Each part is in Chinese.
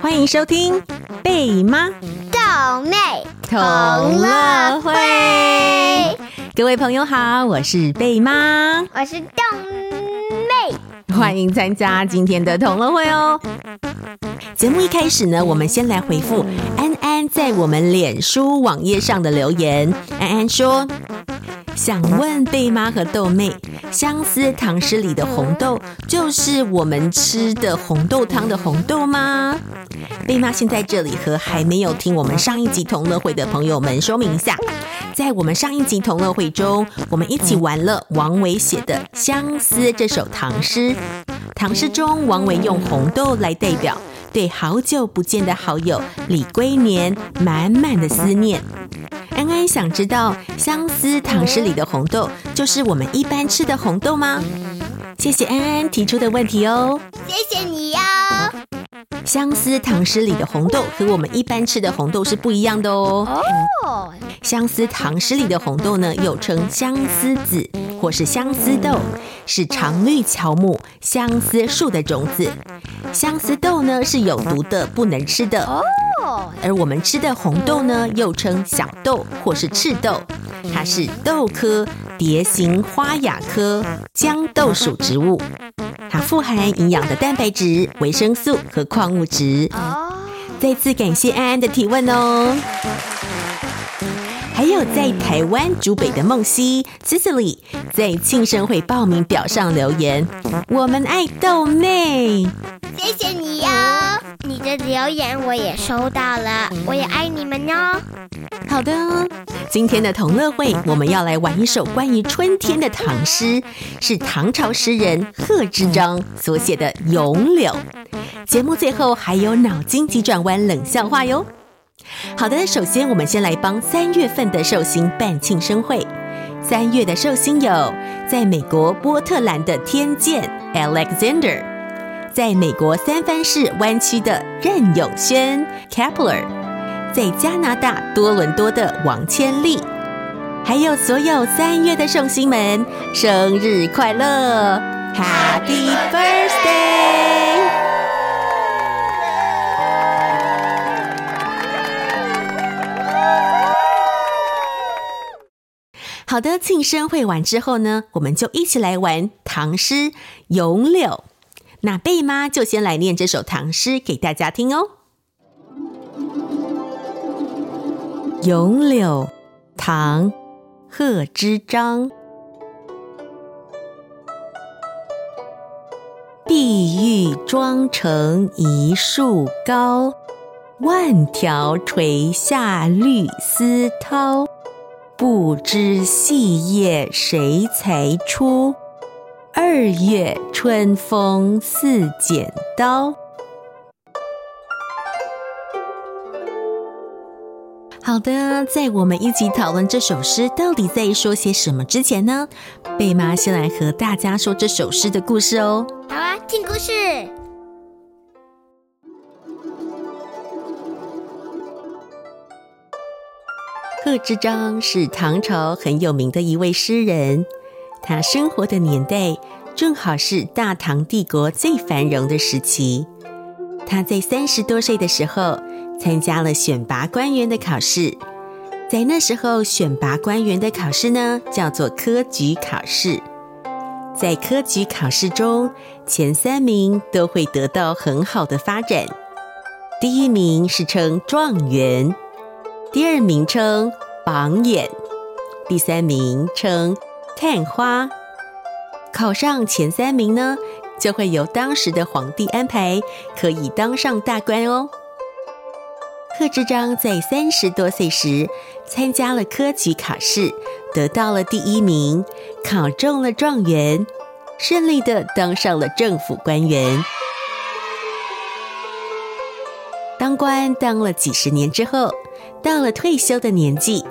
欢迎收听贝妈豆妹同乐会。各位朋友好，我是贝妈，我是豆妹，欢迎参加今天的同乐会哦。节目一开始呢，我们先来回复安安在我们脸书网页上的留言。安安说。想问贝妈和豆妹，相思唐诗里的红豆就是我们吃的红豆汤的红豆吗？贝妈先在这里和还没有听我们上一集同乐会的朋友们说明一下，在我们上一集同乐会中，我们一起玩了王维写的《相思》这首唐诗。唐诗中，王维用红豆来代表对好久不见的好友李龟年满满的思念。想知道，相思糖诗里的红豆就是我们一般吃的红豆吗？谢谢安安提出的问题哦。谢谢你哟。相思糖诗里的红豆和我们一般吃的红豆是不一样的哦。哦。相思糖诗里的红豆呢，又称相思子或是相思豆，是常绿乔木相思树的种子。相思豆呢，是有毒的，不能吃的。哦。而我们吃的红豆呢，又称小豆或是赤豆，它是豆科蝶形花亚科豇豆属植物，它富含营养的蛋白质、维生素和矿物质。再次感谢安安的提问哦。还有在台湾竹北的梦溪 Cicely 在庆生会报名表上留言：“我们爱豆妹。”谢谢你哟，你的留言我也收到了，我也爱你们哟。好的，今天的同乐会我们要来玩一首关于春天的唐诗，是唐朝诗人贺知章所写的《咏柳》。节目最后还有脑筋急转弯冷笑话哟。好的，首先我们先来帮三月份的寿星办庆生会。三月的寿星有在美国波特兰的天健 Alexander，在美国三藩市湾区的任永轩 Kepler，在加拿大多伦多的王千丽，还有所有三月的寿星们，生日快乐，Happy Birthday！好的，庆生会完之后呢，我们就一起来玩唐诗《咏柳》。那贝妈就先来念这首唐诗给大家听哦。《咏柳》唐·贺知章。碧玉妆成一树高，万条垂下绿丝绦。不知细叶谁裁出？二月春风似剪刀。好的，在我们一起讨论这首诗到底在说些什么之前呢，贝妈先来和大家说这首诗的故事哦。好啊，听故事。贺知章是唐朝很有名的一位诗人，他生活的年代正好是大唐帝国最繁荣的时期。他在三十多岁的时候参加了选拔官员的考试，在那时候选拔官员的考试呢，叫做科举考试。在科举考试中，前三名都会得到很好的发展，第一名是称状元。第二名称榜眼，第三名称探花。考上前三名呢，就会由当时的皇帝安排，可以当上大官哦。贺知章在三十多岁时参加了科举考试，得到了第一名，考中了状元，顺利的当上了政府官员。当官当了几十年之后，到了退休的年纪，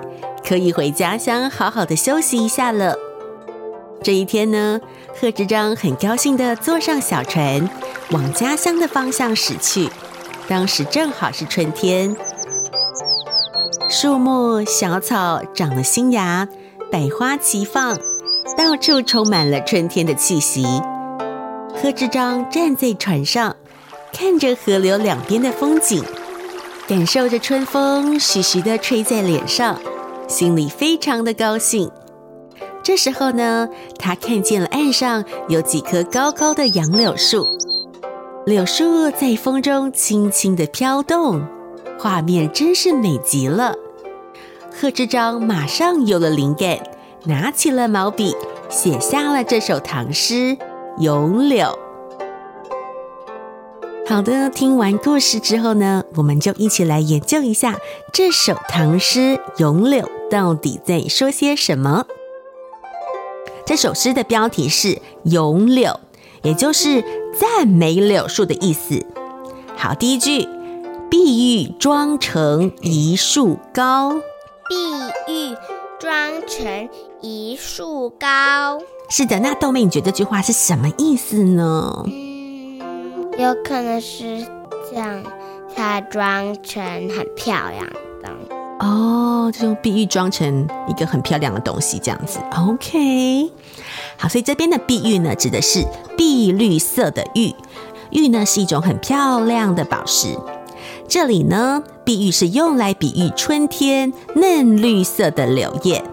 可以回家乡好好的休息一下了。这一天呢，贺知章很高兴地坐上小船，往家乡的方向驶去。当时正好是春天，树木小草长了新芽，百花齐放，到处充满了春天的气息。贺知章站在船上，看着河流两边的风景，感受着春风徐徐地吹在脸上，心里非常的高兴。这时候呢，他看见了岸上有几棵高高的杨柳树，柳树在风中轻轻地飘动，画面真是美极了。贺知章马上有了灵感，拿起了毛笔，写下了这首唐诗《咏柳》。好的，听完故事之后呢，我们就一起来研究一下这首唐诗《咏柳》到底在说些什么。这首诗的标题是《咏柳》，也就是赞美柳树的意思。好，第一句：“碧玉妆成一树高。”碧玉妆成一树高。是的，那豆妹，你觉得这句话是什么意思呢？有可能是这样它装成很漂亮的哦，就用碧玉装成一个很漂亮的东西，这样子。OK，好，所以这边的碧玉呢，指的是碧绿色的玉。玉呢，是一种很漂亮的宝石。这里呢，碧玉是用来比喻春天嫩绿色的柳叶，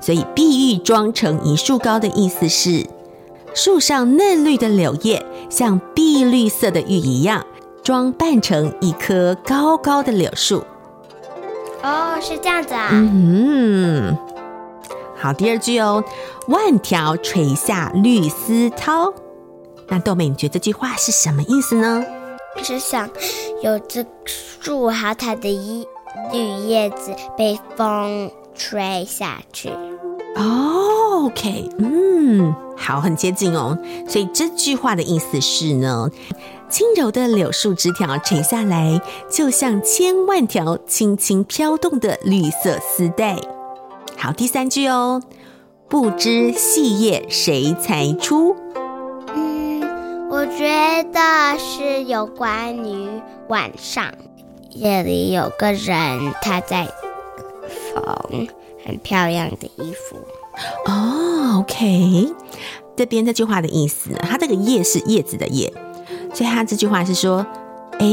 所以碧玉妆成一树高的意思是，树上嫩绿的柳叶像碧绿色的玉一样，装扮成一棵高高的柳树。哦，是这样子啊。嗯，好，第二句哦，万条垂下绿丝绦。那豆妹，你觉得这句话是什么意思呢？是想有这树好它的叶绿叶子被风吹下去。哦，OK，嗯，好，很接近哦。所以这句话的意思是呢，轻柔的柳树枝条垂下来，就像千万条轻轻飘动的绿色丝带。好，第三句哦，不知细叶谁裁出？嗯我觉得是有关于晚上夜里有个人他在缝很漂亮的衣服。哦，OK，这边这句话的意思，它这个叶是叶子的叶，所以它这句话是说，哎，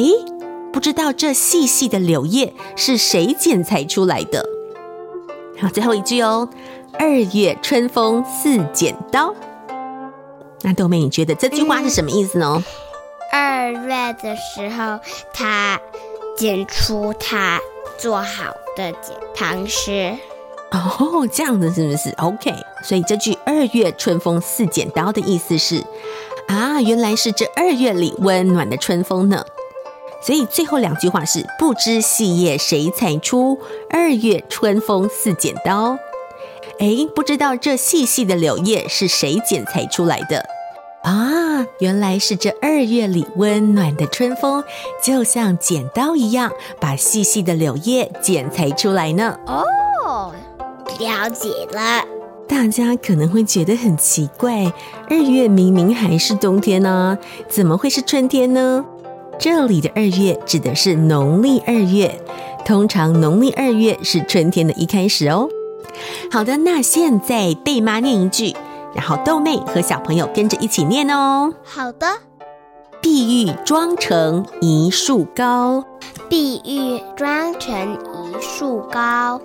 不知道这细细的柳叶是谁剪裁出来的。好，最后一句哦，二月春风似剪刀。那豆妹，你觉得这句话是什么意思呢？二月的时候，他剪出他做好的剪唐诗。哦，这样子是不是？OK，所以这句“二月春风似剪刀”的意思是啊，原来是这二月里温暖的春风呢。所以最后两句话是“不知细叶谁裁出，二月春风似剪刀”。哎，不知道这细细的柳叶是谁剪裁出来的啊？原来是这二月里温暖的春风，就像剪刀一样，把细细的柳叶剪裁出来呢。哦，了解了。大家可能会觉得很奇怪，二月明明还是冬天呢，怎么会是春天呢？这里的二月指的是农历二月，通常农历二月是春天的一开始哦。好的，那现在贝妈念一句，然后豆妹和小朋友跟着一起念哦。好的，碧玉妆成一树高，碧玉妆成一树高，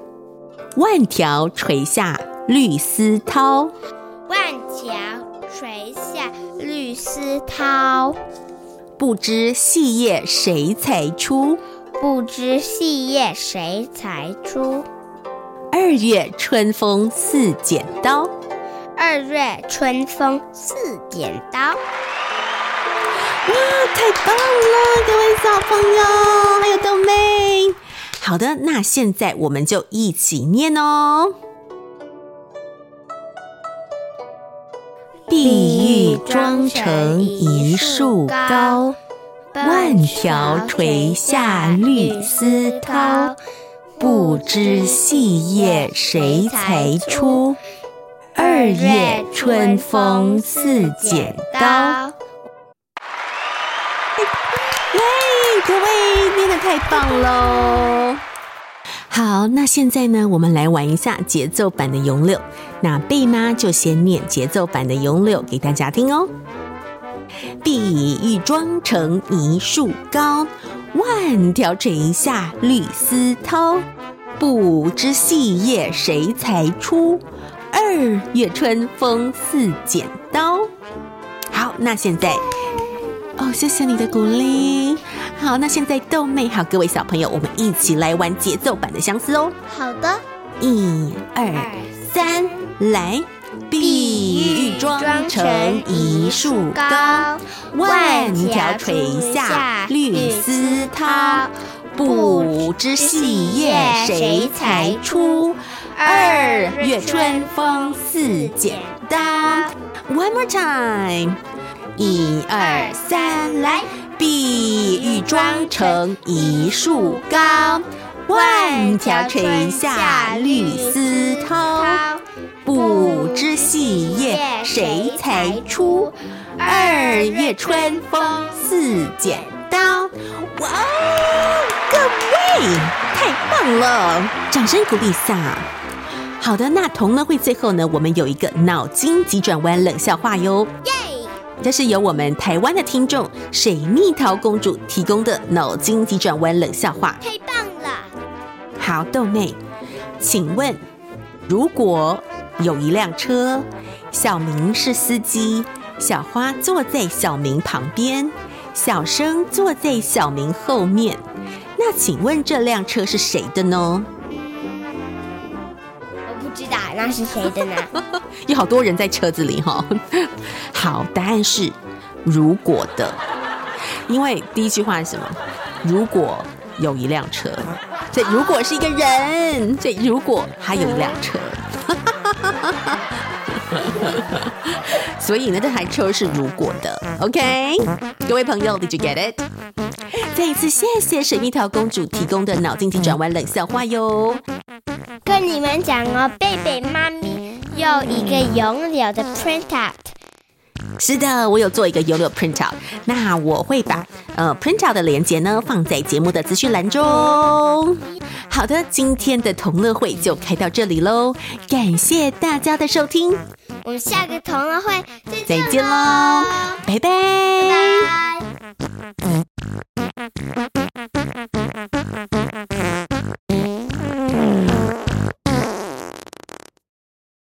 万条垂下绿丝绦，万条垂下绿丝绦，不知细叶谁裁出，不知细叶谁裁出。二月春风似剪刀，二月春风似剪刀。哇，太棒了，各位小朋友，还有豆妹。好的，那现在我们就一起念哦。碧玉妆成一树高，万条垂下绿丝绦。不知细叶谁裁出，二月春风似剪刀。太棒喽！好，那现在呢，我们来玩一下节奏版的咏柳。那贝妈就先念节奏版的咏柳给大家听哦。碧玉妆成一树高，万条垂下绿丝绦。不知细叶谁裁出？二月春风似剪刀。好，那现在。哦，谢谢你的鼓励。好，那现在豆妹好，各位小朋友，我们一起来玩节奏版的相思哦。好的，一二三，来！碧玉妆成一树高，万条垂下绿丝绦。不知细叶谁裁出？二月春风似剪刀。One more time。一二三，来！碧玉妆成一树高，万条垂下绿丝绦。不知细叶谁裁出？二月春风似剪刀。哇哦，各位太棒了！掌声鼓励一下。好的，那同乐会最后呢，我们有一个脑筋急转弯冷笑话哟。这是由我们台湾的听众水蜜桃公主提供的脑筋急转弯冷笑话，太棒了！好，豆妹，请问，如果有一辆车，小明是司机，小花坐在小明旁边，小生坐在小明后面，那请问这辆车是谁的呢？那是谁的呢？有好多人在车子里哈。好，答案是如果的，因为第一句话是什么？如果有一辆车，所以如果是一个人，所以如果还有一辆车，所以呢，这台车是如果的。OK，各位朋友，Did you get it？再一次谢谢水蜜桃公主提供的脑筋急转弯冷笑话哟。跟你们讲哦贝贝妈咪有一个永久的 printout 是的我有做一个游乐 printout 那我会把呃 printout 的链接呢放在节目的资讯栏中。好的今天的同乐会就开到这里喽。感谢大家的收听。我们下个同乐会再见喽。拜拜。